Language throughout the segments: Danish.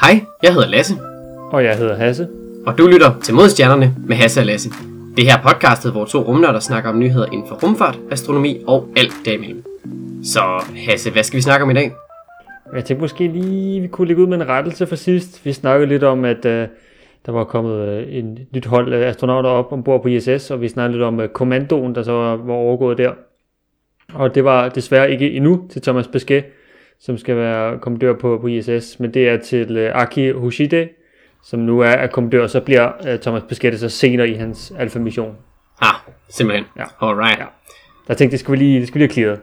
Hej, jeg hedder Lasse, Og jeg hedder Hasse. og du lytter til Modstjernerne med Hasse og Lasse. Det her er podcastet, hvor to rumnørder snakker om nyheder inden for rumfart, astronomi og alt derimellem. Så Hasse, hvad skal vi snakke om i dag? Jeg tænkte måske lige, vi kunne lægge ud med en rettelse for sidst. Vi snakkede lidt om, at uh, der var kommet uh, en nyt hold af astronauter op ombord på ISS, og vi snakkede lidt om uh, kommandoen, der så var overgået der. Og det var desværre ikke endnu til Thomas Pesquet, som skal være kommandør på, på ISS, men det er til uh, Aki Hoshide, som nu er, er kommandør, og så bliver uh, Thomas Pesquet så senere i hans alfa-mission. Ah, simpelthen. Ja. Alright. Ja. Der tænkte jeg, det skulle vi lige, det skulle vi lige have clearet.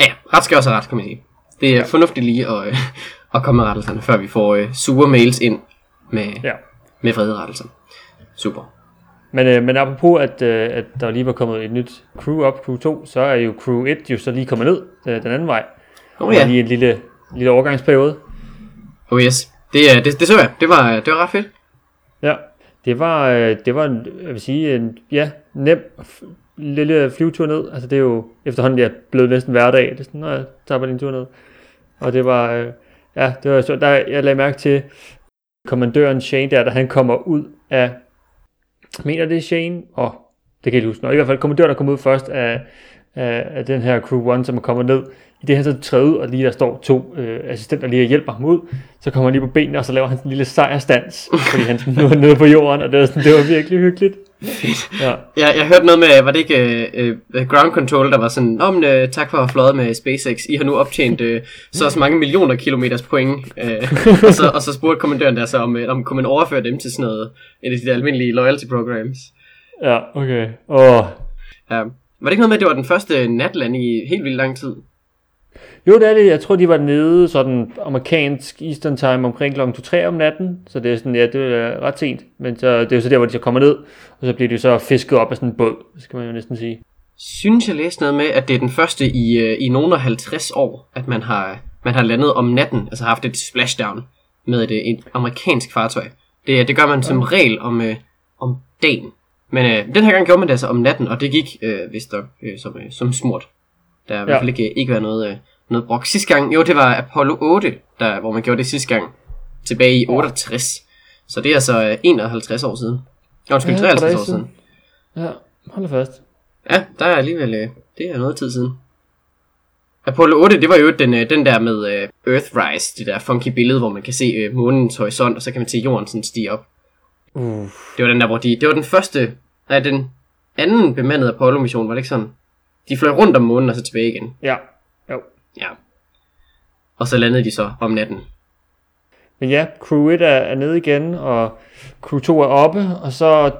Ja, ret skal også ret, kan man sige. Det er ja. fornuftigt lige at, øh, at komme med rettelserne, før vi får øh, sure mails ind med, Ja. med vrede rettelser. Super. Men, øh, men apropos, at, øh, at der lige var kommet et nyt crew op, crew 2, så er jo crew 1 jo så lige kommet ned øh, den anden vej. Oh Og ja, lige en lille, lille overgangsperiode. oh yes. Det, øh, det, det så jeg. Det var, det var ret fedt. Ja, det var, øh, det var en, jeg vil sige, en ja, nem lille flyvetur ned. Altså det er jo efterhånden ja, blevet næsten hverdag. Det er sådan, når jeg tager bare en tur ned. Og det var, øh, ja, det var så, der, jeg lagde mærke til kommandøren Shane der, da han kommer ud af, jeg mener det er Shane, og det kan jeg ikke huske, Nå, i hvert fald kommandøren, der kom ud først af, af, af den her crew 1, som er kommet ned. I det her så træde, og lige der står to øh, assistenter lige og hjælper ham ud, så kommer han lige på benene, og så laver han sådan en lille sejrstans, fordi han sådan nu er nede på jorden, og det var, sådan, det var virkelig hyggeligt. Ja, Jeg, jeg hørte noget med, var det ikke øh, ground control, der var sådan, Nå, men, øh, tak for at have fløjet med SpaceX, I har nu optjent øh, så så mange millioner kilometers point. Øh, og, så, og så spurgte kommandøren der så, om, øh, om kunne man overføre dem til sådan noget, et af de der almindelige loyalty programs. ja okay. Åh. Ja. Var det ikke noget med, at det var den første natland i helt vildt lang tid? Jo, det er det. Jeg tror, de var nede sådan amerikansk Eastern Time omkring kl. 2-3 om natten. Så det er sådan, ja, det er ret sent. Men så, det er jo så der, hvor de så kommer ned. Og så bliver de så fisket op af sådan en båd, skal man jo næsten sige. Synes jeg læste noget med, at det er den første i, øh, i nogle af 50 år, at man har, man har landet om natten, altså haft et splashdown med et, øh, et amerikansk fartøj. Det, det gør man som regel om, øh, om dagen. Men øh, den her gang gjorde man det altså om natten, og det gik øh, vist øh, som, øh, som smurt. Der har i hvert fald ikke, ikke været noget, øh, noget brok. Sidste gang, jo det var Apollo 8, der, hvor man gjorde det sidste gang, tilbage i 68. Så det er altså øh, 51 år siden. Ja, Undskyld, Ja, 53 for år siden. Ja, hold fast. Ja, der er alligevel, øh, det er noget tid siden. Apollo 8, det var jo den, øh, den der med øh, Earthrise, det der funky billede, hvor man kan se øh, månens horisont, og så kan man se jorden sådan stige op. Uh, Det var den der, hvor de, det var den første, nej, den anden bemandede Apollo-mission, var det ikke sådan? De fløj rundt om månen og så tilbage igen. ja. Jo. Ja. Og så landede de så om natten. Men ja, crew 1 er, er nede igen, og crew 2 er oppe, og så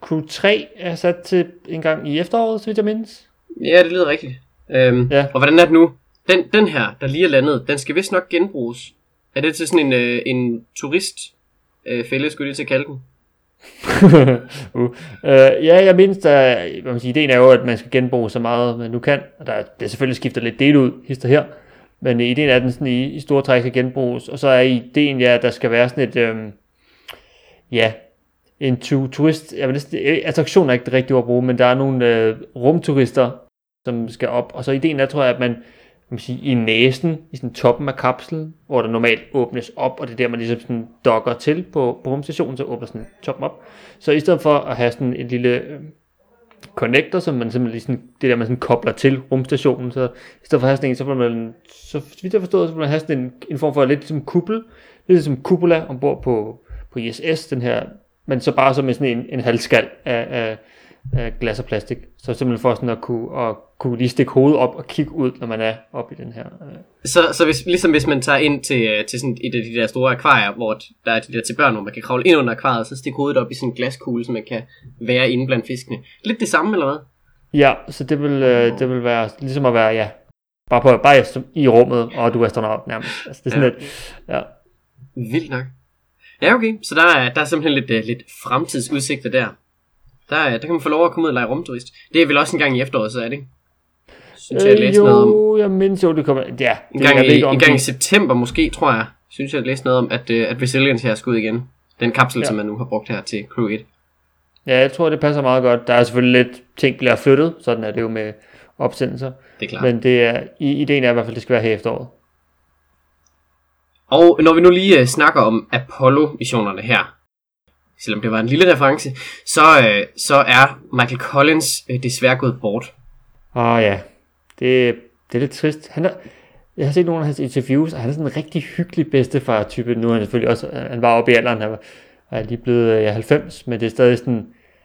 crew 3 er sat til en gang i efteråret, så vidt jeg mindes. Ja, det lyder rigtigt. Øhm, Ja. Og hvordan er det nu? Den, den her, der lige er landet, den skal vist nok genbruges. Er det til sådan en, øh, en turist øh, fælde, skulle jeg lige til at kalde den? uh. uh, ja, jeg mindst, at man sige, ideen er jo, at man skal genbruge så meget, man nu kan, og der det selvfølgelig skifter lidt del ud, hister her, men ideen er, at den sådan i, i store træk skal genbruges, og så er ideen, ja, at der skal være sådan et, øhm, ja, en tu- turist, jeg vil næsten, øh, attraktion er ikke det rigtige ord at bruge, men der er nogle øh, rumturister, som skal op, og så ideen er, tror jeg, at man, man sige, i næsen, i sådan toppen af kapslen, hvor der normalt åbnes op, og det er der, man ligesom sådan dokker til på, på rumstationen, så åbner sådan toppen op. Så i stedet for at have sådan en lille øh, connector, som man simpelthen ligesom, sådan, det der, man sådan kobler til rumstationen, så i stedet for at have sådan en, så får man, så vidt jeg forstået, så vil man have sådan en, en form for lidt som kuppel, lidt som cupola ombord på, på ISS, den her, men så bare som sådan en, en halvskal af, af, af glas og plastik. Så simpelthen for sådan at kunne, at kunne lige stikke hovedet op og kigge ud, når man er oppe i den her. Øh. Så, så hvis, ligesom hvis man tager ind til, øh, til sådan et af de der store akvarier, hvor der er de der til børn, hvor man kan kravle ind under akvariet, så stikke hovedet op i sådan en glaskugle, så man kan være inde blandt fiskene. Lidt det samme, eller hvad? Ja, så det vil, øh, det vil være ligesom at være, ja, bare, på, bare i rummet, og du er astronaut nærmest. Altså, det er sådan Ja. lidt, ja. Vildt nok. Ja, okay. Så der er, der er simpelthen lidt, uh, lidt fremtidsudsigter der. Der, er- der kan man få lov at komme ud og lege rumturist. Det er vel også en gang i efteråret, så er det ikke? Synes jeg, jeg Øh, læste noget om. jo, jeg mindes jo, det kommer, ja. En det gang, jeg ved i, ikke, om en gang i september måske, tror jeg. Synes jeg, jeg læste noget om, at, uh, at Resilience her skal ud igen. Den kapsel, ja. Som man nu har brugt her til Crew 1. Ja, jeg tror, det passer meget godt. Der er selvfølgelig lidt ting, bliver flyttet. Sådan er det jo med opsendelser. Det er klart. Men det er, i- ideen er i hvert fald, at det skal være her efteråret. Og når vi nu lige øh, snakker om Apollo-missionerne her, selvom det var en lille reference, så, øh, så er Michael Collins øh, desværre gået bort. Åh ja, det, det er lidt trist. Han er, jeg har set nogle af hans interviews, og han er sådan en rigtig hyggelig bedstefar-type. Nu er han selvfølgelig også, han var oppe i alderen, han var, er lige blevet øh, ja, 90, men det er stadig sådan,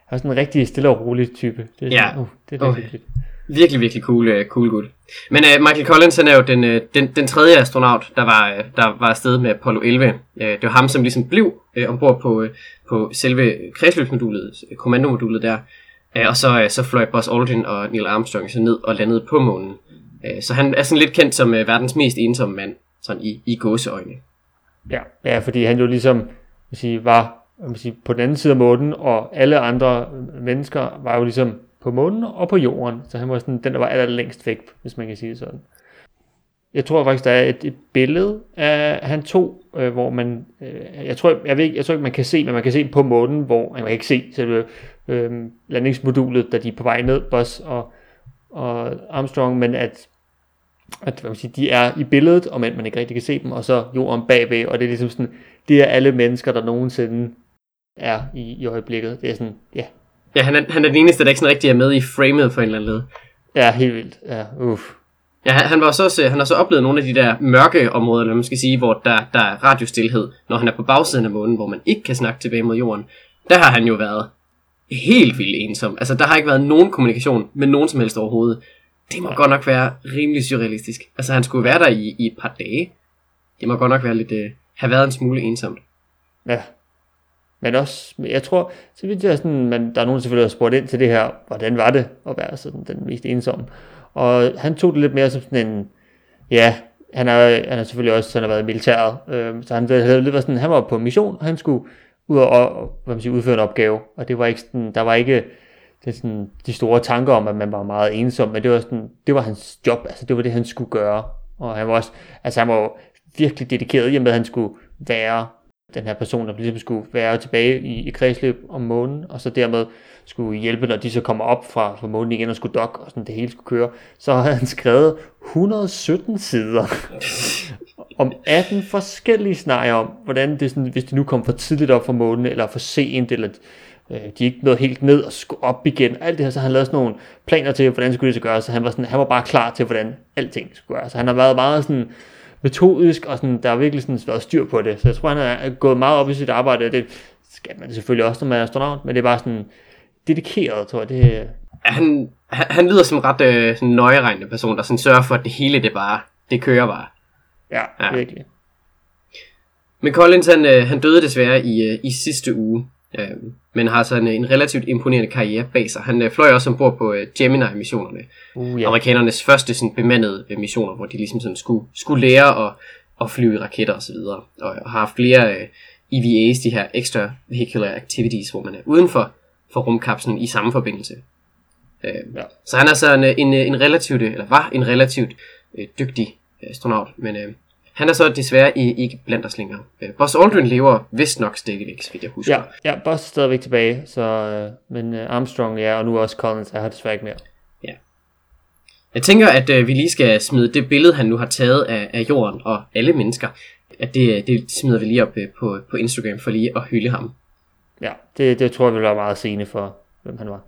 han er sådan en rigtig stille og rolig type. Det er Ja. sådan, uh, det er Okay. hyggeligt. Virkelig, virkelig cool, uh, cool gut. Men uh, Michael Collins, han er jo den, uh, den, den tredje astronaut, der var, uh, der var afsted med Apollo 11. Uh, det var ham, som ligesom blev uh, ombord på, uh, på selve kredsløbsmodulet, kommandomodulet der. Uh, og så, uh, så fløj Buzz Aldrin og Neil Armstrong så ned og landede på månen. Uh, så han er sådan lidt kendt som uh, verdens mest ensomme mand, sådan i, i gåseøjne. Ja, ja, fordi han jo ligesom vil sige, var man sige, på den anden side af månen, og alle andre mennesker var jo ligesom på månen og på jorden. Så han var sådan den, der var allerlængst væk, hvis man kan sige det sådan. Jeg tror faktisk, der er et, et billede af han to, øh, hvor man, øh, jeg tror, jeg, ved ikke, jeg tror ikke, man kan se, men man kan se på månen, hvor man kan ikke se selve øh, landingsmodulet, da de er på vej ned, Buzz og, og Armstrong, men at at hvad man siger, de er i billedet, og man, man ikke rigtig kan se dem, og så jorden bagved, og det er ligesom sådan, det er alle mennesker, der nogensinde er i, i øjeblikket. Det er sådan, ja, Ja, han er, han er den eneste, der ikke sådan rigtig er med i framet på en eller anden led. ja helt vildt. Ja, uff. Ja, han, han, var så også, han har så oplevet nogle af de der mørke områder, eller man skal sige, hvor der, der er radiostilhed, når han er på bagsiden af månen, hvor man ikke kan snakke tilbage mod jorden. Der har han jo været helt vildt ensom. Altså, der har ikke været nogen kommunikation med nogen som helst overhovedet. Det må godt nok være rimelig surrealistisk. Altså, han skulle være der i, i et par dage. Det må godt nok være lidt, øh, have været en smule ensomt. Ja. Men også, jeg tror, så vidt jeg sådan, man, der er nogen selvfølgelig, der har spurgt ind til det her, hvordan var det at være sådan den mest ensomme. Og han tog det lidt mere som sådan en, ja, han er, han er selvfølgelig også, sådan har været i militæret, øh, så han havde lidt sådan, han var på mission, og han skulle ud og, og hvad man siger, udføre en opgave, og det var ikke sådan, der var ikke det sådan, de store tanker om, at man var meget ensom, men det var sådan, det var hans job, altså det var det, han skulle gøre, og han var også, altså han var virkelig dedikeret, i og med, at han skulle være den her person, der ligesom skulle være tilbage i, i kredsløb om månen, og så dermed skulle hjælpe, når de så kommer op fra, fra månen igen og skulle dokke, og sådan det hele skulle køre, så havde han skrevet 117 sider om 18 forskellige scenarier om, hvordan det sådan, hvis de nu kom for tidligt op fra månen, eller for sent, eller øh, de ikke nåede helt ned og skulle op igen, alt det her, så han lavede sådan nogle planer til, hvordan skulle det så gøres, så han var, sådan, han var bare klar til, hvordan alting skulle gøres. Så han har været meget sådan, metodisk, og sådan, der har virkelig sådan været styr på det. Så jeg tror, han er gået meget op i sit arbejde, og det skal man selvfølgelig også, når man er astronaut, men det er bare sådan dedikeret, tror jeg. Det, han, han, han lyder som en ret øh, sådan nøjeregnende person, der sådan sørger for, at det hele det bare, det kører bare. ja, Ja. ja, virkelig. Men Collins, han, øh, han døde desværre i, øh, i sidste uge, øh, men har sådan en relativt imponerende karriere bag sig. Han øh, fløj også ombord på øh, Gemini-missionerne, Uh, ja. amerikanernes første sådan, bemandede øh, missioner, hvor de ligesom sådan skulle, skulle lære at, at flyve i raketter og så videre, og, og har haft flere øh, EVA's, de her extra vehicular activities, hvor man er uden for, for rumkapslen i samme forbindelse. Øh, Ja. Så han er så en, øh, en, øh, en relativt, eller var en relativt øh, dygtig astronaut, men øh, han er så desværre i, ikke blandt os længere. Øh, Buzz Aldrin lever vist nok stadigvæk, så vidt jeg husker. Ja, ja, Buzz er stadigvæk tilbage, så, øh, men øh, Armstrong, ja, og nu også Collins, er her desværre ikke mere. Jeg tænker, at øh, vi lige skal smide det billede, han nu har taget af, af jorden og alle mennesker, at det, det smider vi lige op øh, på, på Instagram for lige at hylde ham. Ja, det, det tror jeg vil være meget sigende for, hvem han var.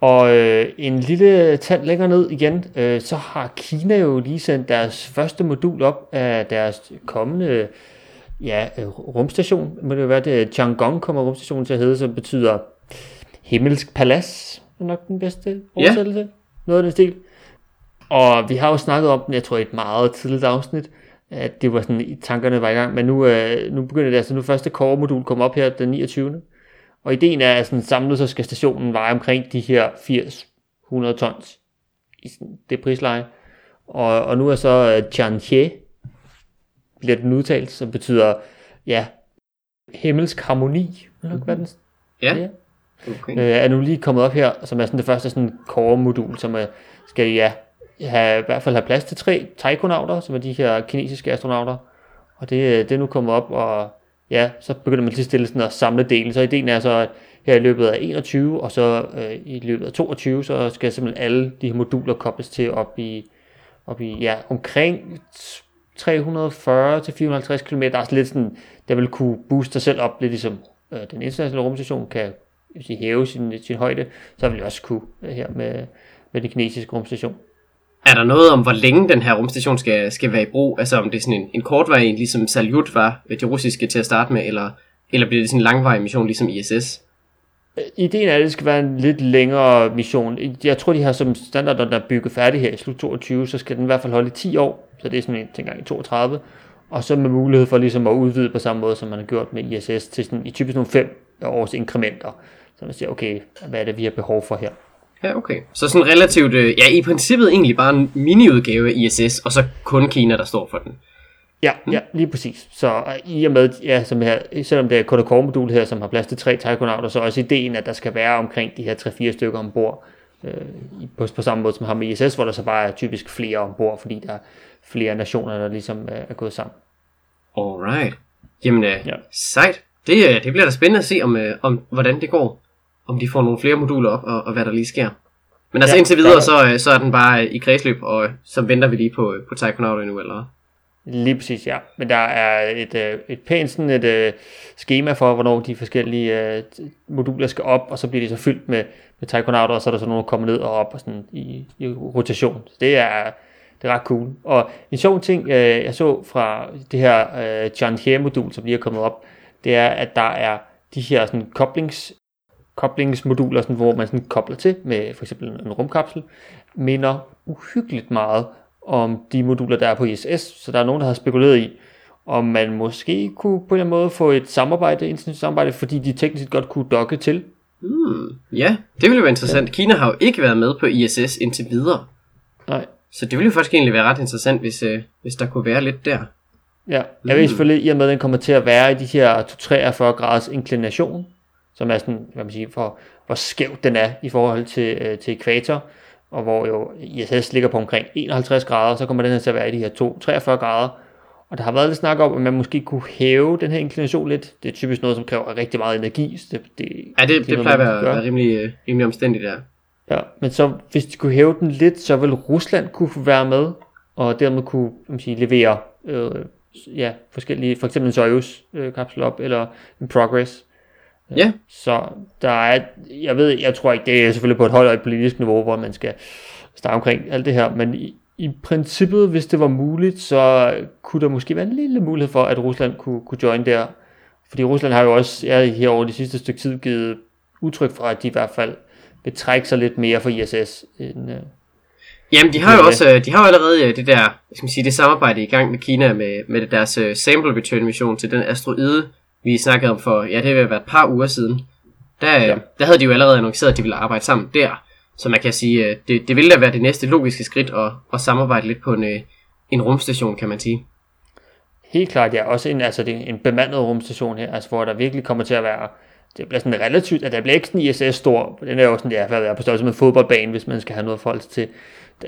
Og øh, en lille tand længere ned igen, øh, så har Kina jo lige sendt deres første modul op af deres kommende ja, rumstation. Må det jo være det, Chang'e kommer rumstationen til at hedde, som betyder himmelsk palads, er nok den bedste oversættelse. Noget af den stil. Og vi har jo snakket om den, jeg tror i et meget tidligt afsnit, at det var sådan, i tankerne var i gang, men nu, øh, nu begynder det altså, nu første core-modul kommer op her den 29. Og ideen er, at sådan, samlet så skal stationen veje omkring de her 80-100 tons i det prisleje. Og, og nu er så uh, Tianhe, bliver den udtalt, som betyder, ja, himmelsk harmoni, nok være den Ja, Ja. okay. øh, er nu lige kommet op her, som er sådan det første sådan core-modul, som er, skal ja, have, i hvert fald have plads til tre taikonauter, som er de her kinesiske astronauter. Og det, det er nu kommet op, og ja, så begynder man til stille sådan at samle delen. Så ideen er så, at her i løbet af 21, og så øh, i løbet af 22, så skal simpelthen alle de her moduler kobles til op i, op i ja, omkring 340 til 450 km. Der er sådan lidt sådan, der vil kunne booste sig selv op, lidt ligesom øh, den internationale rumstation kan hvis I hæve sin, sin højde, så vil jeg også kunne øh, her med, med den kinesiske rumstation. Er der noget om, hvor længe den her rumstation skal, skal være i brug? Altså om det er sådan en, en kortvarig en, ligesom Salyut var øh, de russiske til at starte med, eller, eller bliver det sådan en langvarig mission, ligesom ISS? Øh, ideen er, at det skal være en lidt længere mission. Jeg tror, de har som standard, når den er bygget færdig her i slut 22, så skal den i hvert fald holde i 10 år. Så det er sådan en gang i 32. Og så med mulighed for ligesom at udvide på samme måde, som man har gjort med ISS, til sådan, i typisk nogle 5 års inkrementer. Så man siger, okay, hvad er det, vi har behov for her? Ja, okay. Så sådan relativt, øh, ja, i princippet egentlig bare en mini-udgave af ISS, og så kun Kina, der står for den. Ja, mm. ja, lige præcis. Så i og med, ja, som her, selvom det er et modul her, som har plads til tre taikonauter, så er også ideen, at der skal være omkring de her 3-4 stykker ombord, øh, på, på samme måde som har med ISS, hvor der så bare er typisk flere ombord, fordi der er flere nationer, der ligesom øh, er gået sammen. Alright. Jamen, øh, ja. sejt. Det, øh, det bliver da spændende at se, om, øh, om hvordan det går om de får nogle flere moduler op, og, og hvad der lige sker. Men altså ja, indtil videre, så, øh, så er den bare i kredsløb, og så venter vi lige på, på Taikonaut endnu, eller Lige præcis, ja. Men der er et, øh, et pænt sådan et uh, schema for, hvornår de forskellige uh, moduler skal op, og så bliver de så fyldt med, med taikonauter, og så er der så nogle, der kommer ned og op og sådan i, i rotation. Så det er, det er ret cool. Og en sjov ting, uh, jeg så fra det her uh, John modul som lige er kommet op, det er, at der er de her sådan, koblings koblingsmoduler, sådan, hvor man sådan kobler til med for eksempel en rumkapsel, minder uhyggeligt meget om de moduler, der er på ISS. Så der er nogen, der har spekuleret i, om man måske kunne på en eller anden måde få et samarbejde, internationalt samarbejde, fordi de teknisk godt kunne dokke til. Hmm, ja, det ville være interessant. Ja. Kina har jo ikke været med på ISS indtil videre. Nej. Så det ville jo faktisk egentlig være ret interessant, hvis, øh, hvis der kunne være lidt der. Ja, jeg ved selvfølgelig, i og med, at den kommer til at være i de her 43 graders inklination, som er sådan, hvad man siger, for, hvor skævt den er i forhold til, øh, til ekvator, og hvor jo ISS ligger på omkring 51 grader, så kommer den her til at være i de her 2, 43 grader, og der har været lidt snak om, at man måske kunne hæve den her inklination lidt. Det er typisk noget, som kræver rigtig meget energi. Så det, det, ja, det, det, det plejer at være, være rimelig, øh, rimelig omstændigt der. Ja, men så hvis de kunne hæve den lidt, så vil Rusland kunne være med, og dermed kunne man sige, levere øh, ja, forskellige, for eksempel en Soyuz øh, kapsel op, eller en Progress, Ja. Så der er, jeg ved, jeg tror ikke, det er selvfølgelig på et højt politisk niveau, hvor man skal starte omkring alt det her, men i, i princippet, hvis det var muligt, så kunne der måske være en lille mulighed for, at Rusland kunne, kunne join der. Fordi Rusland har jo også ja, her over de sidste stykke tid givet udtryk for, at de i hvert fald vil trække sig lidt mere for ISS. End, uh, Jamen, de har jo også, øh, de har jo allerede øh, det der, skal man sige, det samarbejde i gang med Kina med, med deres sample return mission til den asteroide, vi snakkede om for, ja, det vil være et par uger siden, der, ja. der havde de jo allerede annonceret, at de ville arbejde sammen der. Så man kan sige, øh, det, det ville da være det næste logiske skridt at, at samarbejde lidt på en, øh, en rumstation, kan man sige. Helt klart, ja. Også en, altså, det en bemandet rumstation her, altså, hvor der virkelig kommer til at være det bliver sådan relativt, at der bliver ikke sådan ISS stor, den er jo sådan, ja, hvad er på størrelse med fodboldbane, hvis man skal have noget forhold til.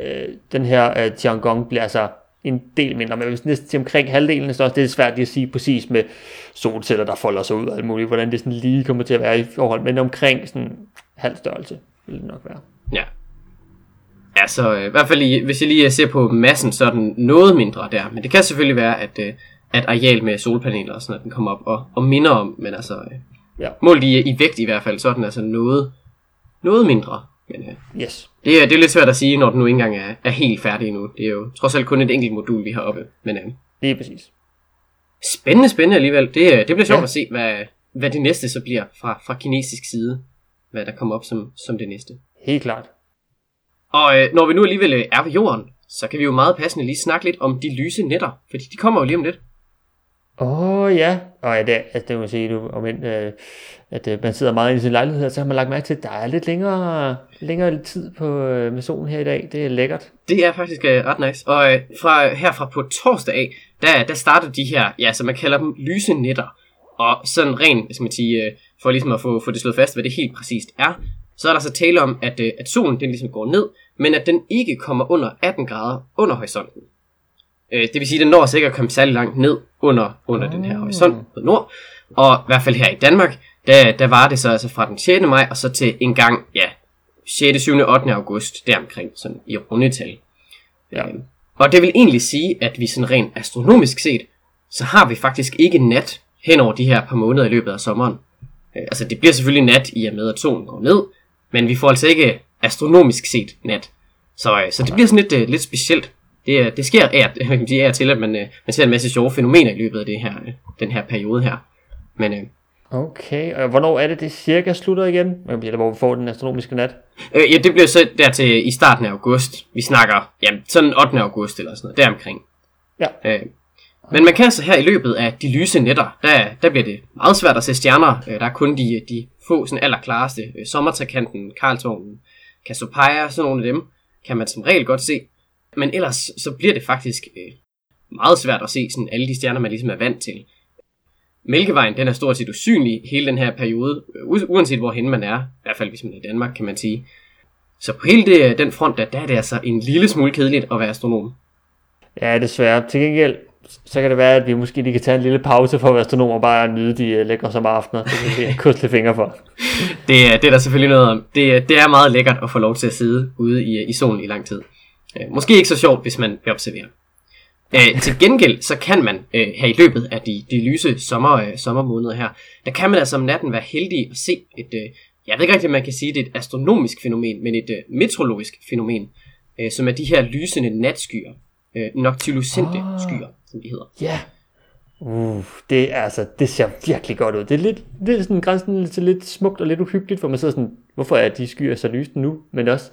Øh, den her uh, Tiangong bliver altså en del mindre, men hvis næsten til omkring halvdelen, så er det svært at sige præcis med solceller, der folder sig ud og alt muligt, hvordan det sådan lige kommer til at være i forhold, men omkring sådan halv størrelse vil det nok være. Ja. Ja, så øh, i hvert fald i, hvis jeg lige ser på massen, så er den noget mindre der, men det kan selvfølgelig være, at, øh, at areal med solpaneler og sådan, at den kommer op og, og minder om, men altså, øh, ja. målt i, i vægt i hvert fald, så er den altså noget, noget mindre. Men yes. Det, er, det er lidt svært at sige, når den nu ikke engang er, er helt færdig endnu. Det er jo trods alt kun et enkelt modul, vi har oppe. Men, det er præcis. Spændende, spændende alligevel. Det, øh, det bliver sjovt ja. at se, hvad, hvad det næste så bliver fra, fra kinesisk side. Hvad der kommer op som, som det næste. Helt klart. Og øh, når vi nu alligevel øh, er ved jorden, så kan vi jo meget passende lige snakke lidt om de lyse netter. Fordi de kommer jo lige om lidt. Åh oh, ja, og ja, det, altså, det må sige, du, om end, øh, at øh, man sidder meget i sin lejlighed, så har man lagt mærke til, at der er lidt længere, længere tid på, øh, med solen her i dag. Det er lækkert. Det er faktisk øh, ret nice. Og øh, fra, herfra på torsdag af, der, der starter de her, ja, som man kalder dem, lyse netter. Og sådan rent, skal man sige, øh, for ligesom at få, få det slået fast, hvad det helt præcist er, så er der så tale om, at, øh, at solen den ligesom går ned, men at den ikke kommer under 18 grader under horisonten. Øh, det vil sige, at den når sikkert at komme særlig langt ned under, under den her Ah. horisont på nord. Og i hvert fald her i Danmark, der, der var det så altså fra den 6. maj og så til en gang, ja, 6., 7., 8. august, deromkring, sådan i rundetal. Ja. Øhm, og det vil egentlig sige, at vi sådan rent astronomisk set, så har vi faktisk ikke nat hen over de her par måneder i løbet af sommeren. Øh, altså det bliver selvfølgelig nat i og med, at solen går ned, men vi får altså ikke astronomisk set nat. Så, øh, så det bliver sådan lidt, øh, lidt specielt. Det, det sker af, kan man sige, af til, at man, øh, man ser en masse sjove fænomener i løbet af det her, øh, den her periode her. Men øh, Okay, og hvornår er det, det cirka slutter igen? Eller hvor vi får den astronomiske nat? øh, ja, det bliver så der til i starten af august. Vi snakker, ja, sådan 8. august eller sådan noget, deromkring. Ja. Øh, men man kan altså her i løbet af de lyse nætter, der, der bliver det meget svært at se stjerner. Øh, der er kun de, de få sådan allerklareste. Øh, sommertrakanten, Karlsvognen, Cassiopeia, sådan nogle af dem, kan man som regel godt se. Men ellers så bliver det faktisk øh, meget svært at se sådan alle de stjerner, man ligesom er vant til. Mælkevejen, den er stort set usynlig hele den her periode, øh, uanset hvorhen man er. I hvert fald hvis man er i Danmark, kan man sige. Så på hele det, den front, der, der er det altså en lille smule kedeligt at være astronom. Ja, desværre. Til gengæld, så kan det være, at vi måske lige kan tage en lille pause for at være astronom og bare nyde de lækre sommeraftener. Det kan vi lidt fingre for. Det, er- det er der selvfølgelig noget om. Det, det er meget lækkert at få lov til at sidde ude i, i solen i lang tid. Øh, Måske ikke så sjovt, hvis man vil observere. Øh, til gengæld, så kan man øh, her i løbet af de, de lyse sommer, øh, sommermåneder her, der kan man altså om natten være heldig at se et, øh, jeg ved ikke rigtig, om man kan sige, det er et astronomisk fænomen, men et øh, meteorologisk fænomen, øh, som er de her lysende natskyer, øh, noctilucente Ah. skyer, som de hedder. Ja. Uh, det, er altså, det ser virkelig godt ud. Det er lidt, det er sådan grænsen til lidt smukt og lidt uhyggeligt, hvor man sidder sådan, hvorfor er de skyer så lyse nu? Men også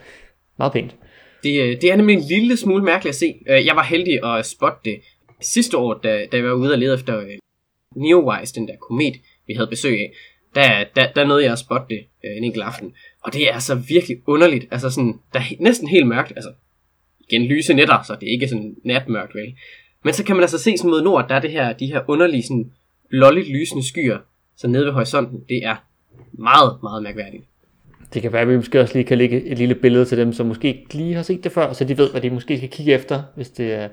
meget pænt. Det, øh, det er nemlig en lille smule mærkeligt at se. Øh, jeg var heldig at spotte det sidste år, da, da jeg var ude og lede efter øh, Neowise, den der komet, vi havde besøg af. Der, der, der nåede jeg at spotte det en enkelt aften. Og det er altså virkelig underligt. Altså sådan, der er næsten helt mørkt. Altså, igen lyse netter, så det er ikke sådan natmørkt, vel? Men så kan man altså se sådan mod nord, der er det her, de her underlige, sådan lolligt lysende skyer, så nede ved horisonten. Det er meget, meget mærkværdigt. Det kan være, at vi måske også lige kan lægge et lille billede til dem, som måske ikke lige har set det før, så de ved, hvad de måske skal kigge efter, hvis det er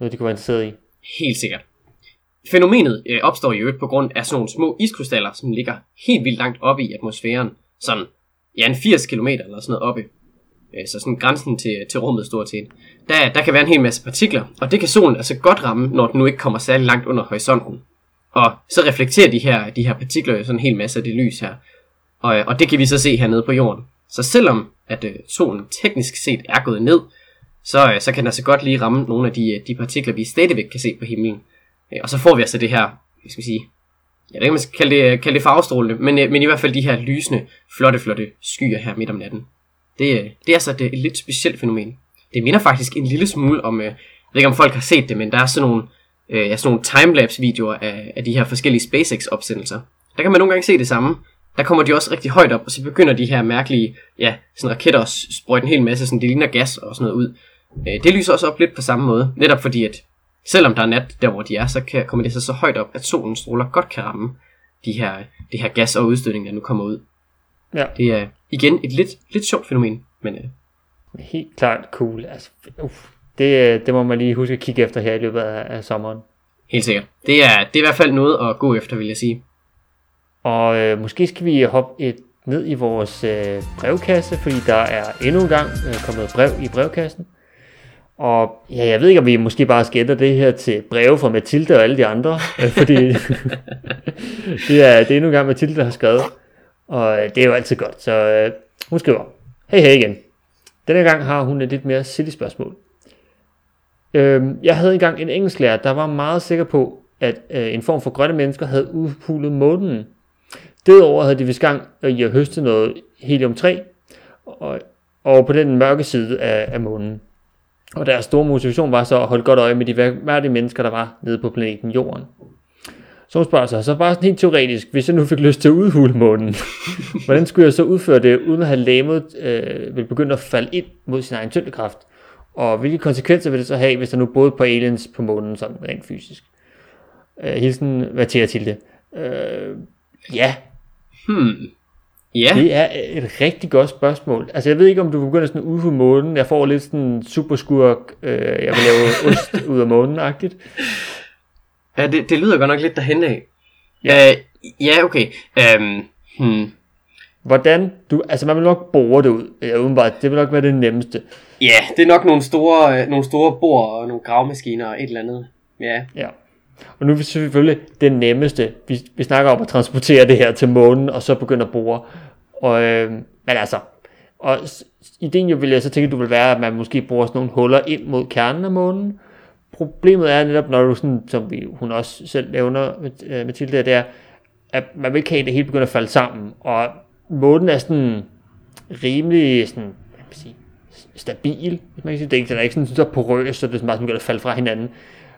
noget, de kunne være interesseret i. Helt sikkert. Fænomenet øh, opstår i øvrigt på grund af sådan nogle små iskrystaller, som ligger helt vildt langt oppe i atmosfæren. Sådan, ja, en 80 km eller sådan noget oppe. Øh, så sådan grænsen til, til rummet stort set. Der, der kan være en hel masse partikler, og det kan solen altså godt ramme, når den nu ikke kommer særlig langt under horisonten. Og så reflekterer de her, de her partikler jo sådan en hel masse af det lys her. Og, øh, og det kan vi så se hernede på jorden. Så selvom at øh, solen teknisk set er gået ned, så, øh, så kan den altså godt lige ramme nogle af de, øh, de partikler, vi stadigvæk kan se på himlen. Øh, Og så får vi altså det her, hvad skal vi sige, jeg ved ikke, om man skal kalde det, øh, kalde det farvestrålende, men, øh, men i hvert fald de her lysende, flotte, flotte skyer her midt om natten. Det, øh, det er altså et, øh, et lidt specielt fænomen. Det minder faktisk en lille smule om, øh, jeg ved ikke om folk har set det, men der er sådan nogle, øh, ja, sådan nogle timelapse videoer af, af de her forskellige SpaceX opsendelser. Der kan man nogle gange se det samme. Der kommer de også rigtig højt op, og så begynder de her mærkelige, ja, sådan raketter at sprøjte en hel masse, sådan det ligner gas og sådan noget ud. Øh, det lyser også op lidt på samme måde, netop fordi at selvom der er nat der, hvor de er, så kan, kommer det så så højt op, at solens stråler godt kan ramme de her, det her gas og udstødning, der nu kommer ud. Ja. Det er igen et lidt, lidt sjovt fænomen, men øh, Helt klart cool. Altså, uff, det, øh, det må man lige huske at kigge efter her i løbet af, af sommeren. helt sikkert. Det er, det er i hvert fald noget at gå efter, vil jeg sige. Og øh, måske skal vi hoppe et ned i vores øh, brevkasse, fordi der er endnu en gang øh, kommet brev i brevkassen. Og ja, jeg ved ikke, om vi måske bare skal ændre det her til breve fra Mathilde og alle de andre, øh, fordi det, er, det er endnu en gang Mathilde, der har skrevet. Og øh, det er jo altid godt, så øh, hun skriver, hej hej igen. Denne gang har hun et lidt mere silly spørgsmål. Øh, jeg havde engang en engelsklærer, der var meget sikker på, at øh, en form for grønne mennesker havde udhulet månen. Derudover havde de vist gang i at høste noget helium-3, og, og på den mørke side af, af månen. Og deres store motivation var så at holde godt øje med de værdige mennesker, der var nede på planeten Jorden. Så hun spørger sig, så bare sådan helt teoretisk, hvis jeg nu fik lyst til at udhule månen, hvordan skulle jeg så udføre det, uden at have lamet øh, vil begynde at falde ind mod sin egen tyngdekraft? Og hvilke konsekvenser vil det så have, hvis der nu boede på aliens på månen, sådan rent fysisk? Øh, hilsen, hvad til til det? Øh, ja, Hmm. Ja, Det er et rigtig godt spørgsmål. Altså, jeg ved ikke, om du begynder sådan ude på månen. Jeg får lidt sådan superskurk, øh, jeg vil lave ost ud af månen-agtigt. ja det, det lyder godt nok lidt derhen af. Ja. Ja, uh, ja okay. Um, hmm. Hvordan du, altså man vil nok bore det ud, ja, udenbart, det vil nok være det nemmeste. Ja, det er nok nogle store, øh, nogle store bord og nogle gravemaskiner og et eller andet. Ja, Ja. Og nu er vi selvfølgelig det nemmeste. Vi, vi snakker om at transportere det her til månen, og så begynde at bore. Og, øh, men altså, og ideen jo vil jeg så tænke, du vil være, at man måske bruger sådan nogle huller ind mod kernen af månen. Problemet er netop, når du sådan, som vi, hun også selv nævner, øh, Mathilde, det er, at man vil ikke have, at det hele begynder at falde sammen. Og månen er sådan rimelig sådan, hvad kan man sige, stabil, hvis man kan sige. Det er ikke, den er ikke sådan så porøs, så det er sådan bare sådan, begynder at falde fra hinanden.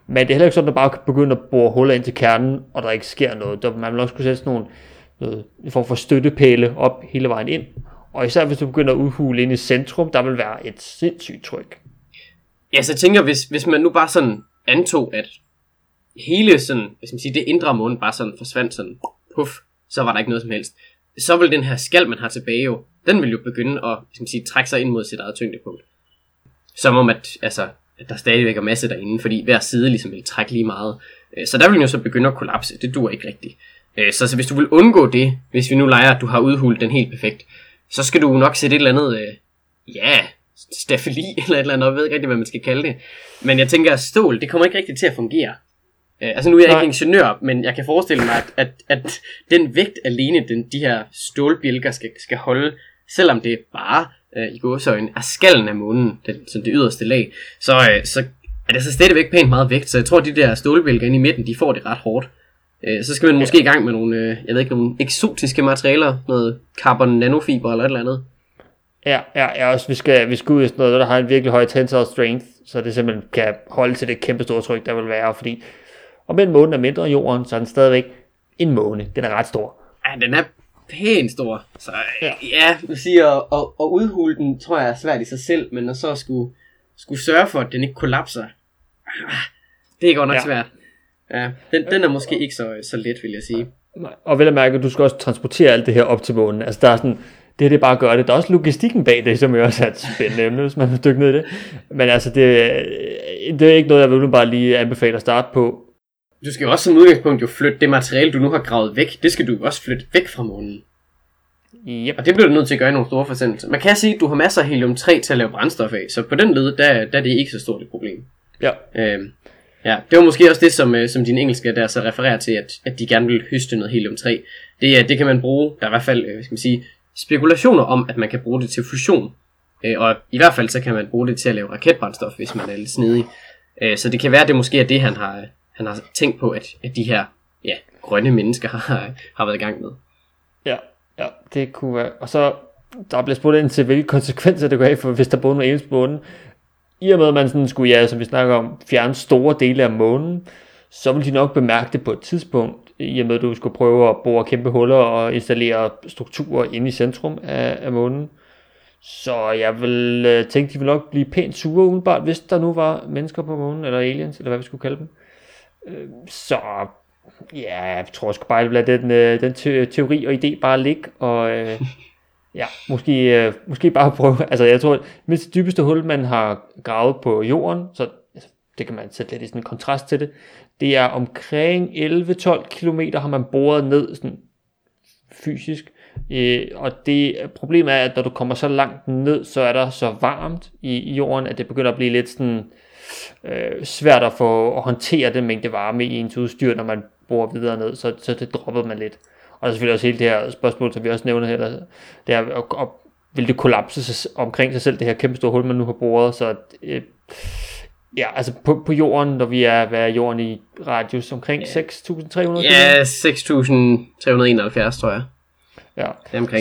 Men det er heller ikke sådan, at man bare kan begynde at bore huller ind til kernen, og der ikke sker noget. Der, man vil også kunne sætte sådan nogle, noget, en form for støttepæle op hele vejen ind. Og især hvis du begynder at udhule ind i centrum, der vil være et sindssygt tryk. ja så jeg tænker, hvis, hvis man nu bare sådan antog, at hele sådan, hvis man siger, det indre måne bare sådan forsvandt sådan, puff, så var der ikke noget som helst. Så vil den her skal, man har tilbage jo, den vil jo begynde at hvis man sige, trække sig ind mod sit eget tyngdepunkt. Som om, at, altså, der stadigvæk er masse derinde, fordi hver side ligesom vil trække lige meget. Øh, Så der vil den jo så begynde at kollapse. Det dur ikke rigtigt. Øh, Så, så hvis du vil undgå det, hvis vi nu leger, at du har udhulet den helt perfekt, så skal du nok sætte et eller andet, øh, ja, stafeli eller et eller andet, jeg ved ikke rigtig, hvad man skal kalde det. Men jeg tænker, at stål, det kommer ikke rigtigt til at fungere. Øh, altså nu er jeg Nej. ikke ingeniør, men jeg kan forestille mig, at, at, at den vægt alene, den, de her stålbjælker skal, skal holde, selvom det bare øh, i gåsøjne er skallen af månen, den, som det yderste lag, så, øh, så er det så stadigvæk pænt meget vægt. Så jeg tror, at de der stålbjælker inde i midten, de får det ret hårdt. Øh, så skal man måske i gang med nogle, øh, jeg ved ikke, nogle eksotiske materialer, noget carbon nanofiber eller et eller andet. Ja, ja, ja også, vi skal, vi skal ud i sådan noget, der har en virkelig høj tensile strength, så det simpelthen kan holde til det kæmpe store tryk, der vil være, fordi om en måne er mindre end jorden, så er den stadigvæk en måne. Den er ret stor. Ja, den er pænt stor. Så Ja. ja, du siger, at, at, at udhule den, tror jeg er svært i sig selv, men at så skulle, skulle sørge for, at den ikke kollapser, ah, det er godt nok Ja. svært. Ja, den, den er måske ikke så, så let, vil jeg sige. Nej, Og vel at mærke, at du skal også transportere alt det her op til månen. Altså der er sådan, det her det er bare at gøre det. Der er også logistikken bag det, som jo også er et spændende emne, hvis man vil dykke ned i det. Men altså, det, det er ikke noget, jeg vil bare lige anbefale at starte på. Du skal jo også som udgangspunkt jo flytte det materiale, du nu har gravet væk, det skal du også flytte væk fra månen. Yep. Og det bliver du nødt til at gøre i nogle store forsendelser. Man kan sige, at du har masser af helium-3 til at lave brændstof af, så på den led, der, der er det ikke så stort et problem. Ja. Øhm, ja, det var måske også det, som, øh, som din engelske der så refererer til, at, at de gerne vil høste noget helium-3. Det, er- det kan man bruge, der er i hvert fald, øh, skal man sige, spekulationer om, at man kan bruge det til fusion. Øh, og i hvert fald så kan man bruge det til at lave raketbrændstof, hvis man er lidt snedig. Øh, så det kan være, at det måske er det, han har, han har tænkt på, at, at de her ja, grønne mennesker har, har været i gang med. Ja, ja, det kunne være. Og så, der blev spurgt ind til, hvilke konsekvenser det kunne have, for hvis der boede nogle på månen. I og med, at man sådan skulle, ja, som vi snakker om, fjerne store dele af månen, så ville de nok bemærke det på et tidspunkt, i og med, at du skulle prøve at bore kæmpe huller og installere strukturer inde i centrum af, af månen. Så jeg vil øh, tænke, de vil nok blive pænt sure udenbart, hvis der nu var mennesker på månen, eller aliens, eller hvad vi skulle kalde dem. Øh, så ja, jeg tror sgu bare, at lade den, øh, den te- teori og idé bare ligge, og øh, ja, måske, øh, måske bare prøve, altså jeg tror, mindst det dybeste hul, man har gravet på jorden, så altså, det kan man sætte lidt i sådan en kontrast til det, det er omkring 11-12 km har man boret ned sådan fysisk, øh, og det problemet er, at når du kommer så langt ned, så er der så varmt i, i jorden, at det begynder at blive lidt sådan øh, svært at få at håndtere den mængde varme i ens udstyr, når man borer videre ned, så, så det droppede man lidt. Og der er selvfølgelig også hele det her spørgsmål, som vi også nævner her, der, det er, og, og, vil det kollapse sig, omkring sig selv, det her kæmpe store hul, man nu har boret, så øh, ja, altså på, på jorden, når vi er, hvad er jorden i radius, omkring 6.300 Ja, 6.371, tror jeg. Ja.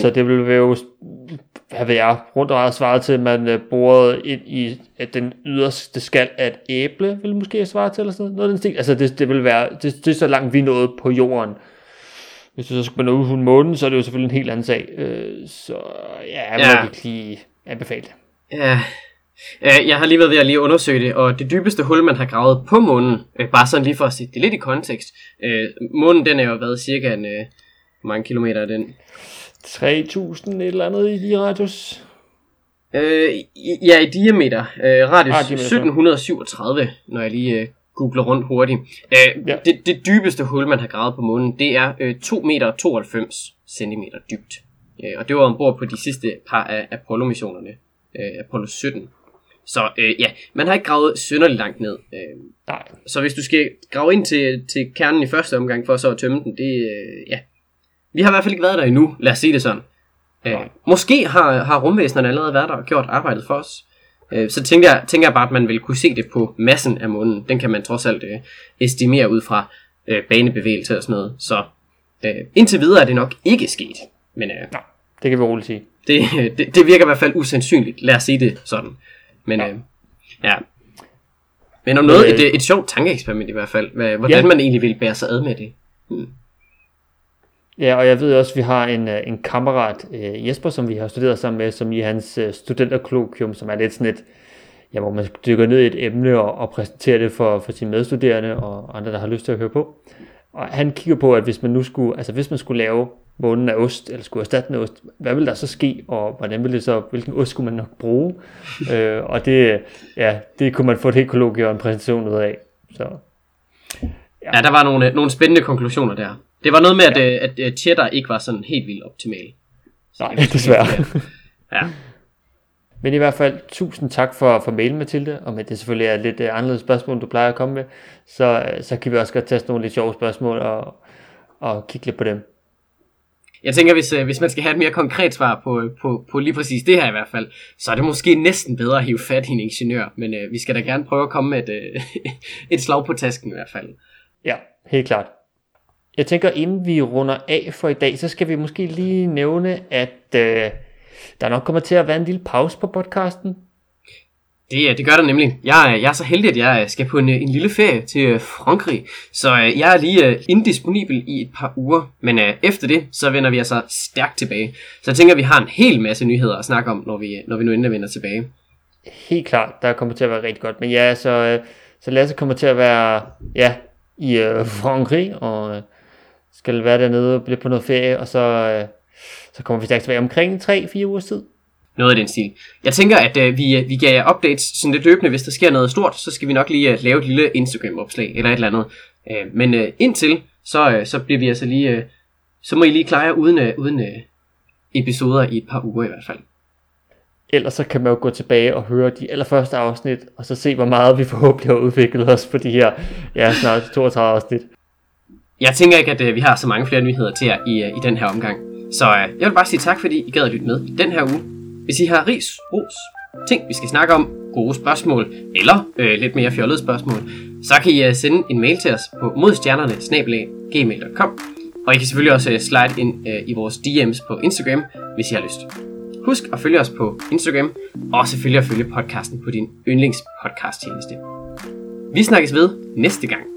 Så det vil jo, hvad ved jeg, rundt og meget svare til, at man øh, borede ind i at den yderste skal af et æble, vil måske have svaret til, eller sådan noget, noget den stil. Altså det, det vil være, det, det er så langt vi nået på jorden. Hvis du så skal nå ud månen, så er det jo selvfølgelig en helt anden sag. Øh, så ja, jeg må Ja. ja. ikke lige anbefale det. Ja. Jeg har lige været ved at lige undersøge det, og det dybeste hul, man har gravet på månen, øh, bare sådan lige for at sætte det lidt i kontekst. Øh, Månen, den er jo været cirka en, øh, hvor mange kilometer er den? 3000 et eller andet i de radius. Øh, ja, i diameter. Øh, radius Ah, diameter, 1737, når jeg lige øh, googler rundt hurtigt. Øh, Ja. det, det dybeste hul, man har gravet på månen, det er øh, 2 meter 92 centimeter dybt. Øh, og det var ombord på de sidste par af Apollo-missionerne. Øh, Apollo 17. Så øh, ja, man har ikke gravet synderligt langt ned. Øh, Nej, så hvis du skal grave ind til, til kernen i første omgang, for så at tømme den, det øh, ja. Vi har i hvert fald ikke været der endnu, lad os sige det sådan. Øh, måske har, har rumvæsenerne allerede været der og gjort arbejdet for os. Øh, så tænker jeg, tænker jeg bare, at man vil kunne se det på massen af månen. Den kan man trods alt øh, estimere ud fra øh, banebevægelse og sådan noget. Så øh, indtil videre er det nok ikke sket. Men øh, nej, det kan vi roligt sige. det, det, det virker i hvert fald usandsynligt. Lad os sige det sådan. Men ja. Øh, ja. Men om noget, Øh. et, et sjovt tankeeksperiment i hvert fald. Hvordan Ja. man egentlig vil bære sig ad med det. Ja, og jeg ved også, at vi har en, øh, en kammerat, øh, Jesper, som vi har studeret sammen med, som i hans øh, studenterkolloquium, som er lidt sådan et, ja, hvor man dykker ned i et emne og, og præsenterer det for, for sine medstuderende og andre, der har lyst til at høre på. Og han kigger på, at hvis man nu skulle, altså hvis man skulle lave månen af ost, eller skulle erstatte den af ost, hvad ville der så ske, og hvordan ville det så, hvilken ost skulle man nok bruge? øh, og det, ja, det kunne man få et helt kolloquium og en præsentation ud af. Så Ja, der var nogle, nogle spændende konklusioner der. Det var noget med, at, ja. at, at cheddar ikke var sådan helt vildt optimal. Så Nej, desværre. helt- Ja. Men i hvert fald, tusind tak for, for mailen, Mathilde, og med det selvfølgelig er et lidt anderledes spørgsmål, du plejer at komme med, så, så kan vi også godt teste nogle lidt sjove spørgsmål og, og kigge lidt på dem. Jeg tænker, hvis, øh, hvis man skal have et mere konkret svar på, øh, på, på lige præcis det her i hvert fald, så er det måske næsten bedre at hive fat i en ingeniør. Men øh, vi skal da gerne prøve at komme med et, øh, et slag på tasken i hvert fald. Ja, helt klart. Jeg tænker, inden vi runder af for i dag, så skal vi måske lige nævne, at uh, der nok kommer til at være en lille pause på podcasten. Det, øh, det gør der nemlig. Jeg, er- jeg er så heldig, at jeg øh, skal på en, øh, en lille ferie til øh, Frankrig, så øh, jeg er lige øh, indisponibel i et par uger. Men øh, efter det, så vender vi altså stærkt tilbage. Så jeg tænker, at vi har en hel masse nyheder at snakke om, når vi, når vi nu endelig vender tilbage. Helt klart, der kommer til at være rigtig godt. Men ja, så, øh, så Lasse kommer til at være ja, i øh, Frankrig, og øh, skal være dernede og blive på noget ferie, og så, øh, så kommer vi stærkt tilbage omkring 3-4 ugers tid. Noget af den stil. Jeg tænker, at øh, vi, øh, vi giver jer updates sådan lidt løbende. Hvis der sker noget stort, så skal vi nok lige øh, lave et lille Instagram-opslag eller et eller andet. Øh, men øh, indtil, så, øh, så bliver vi altså lige... Øh, så må I lige klare jer uden, øh, uden øh, episoder i et par uger i hvert fald. Ellers så kan man jo gå tilbage og høre de allerførste afsnit, og så se, hvor meget vi forhåbentlig har udviklet os på de her ja, snart 32 afsnit. Jeg tænker ikke, at øh, vi har så mange flere nyheder til jer i, øh, i den her omgang. Så øh, jeg vil bare sige tak, fordi I gad at lytte med i den her uge. Hvis I har ris, ros, ting, vi skal snakke om, gode spørgsmål, eller øh, lidt mere fjollede spørgsmål, så kan I øh, sende en mail til os på modstjernerne gmail.com. Og I kan selvfølgelig også øh, slide ind øh, i vores DM's på Instagram, hvis I har lyst. Husk at følge os på Instagram, og selvfølgelig at følge podcasten på din yndlingspodcast tjeneste. Vi snakkes ved næste gang.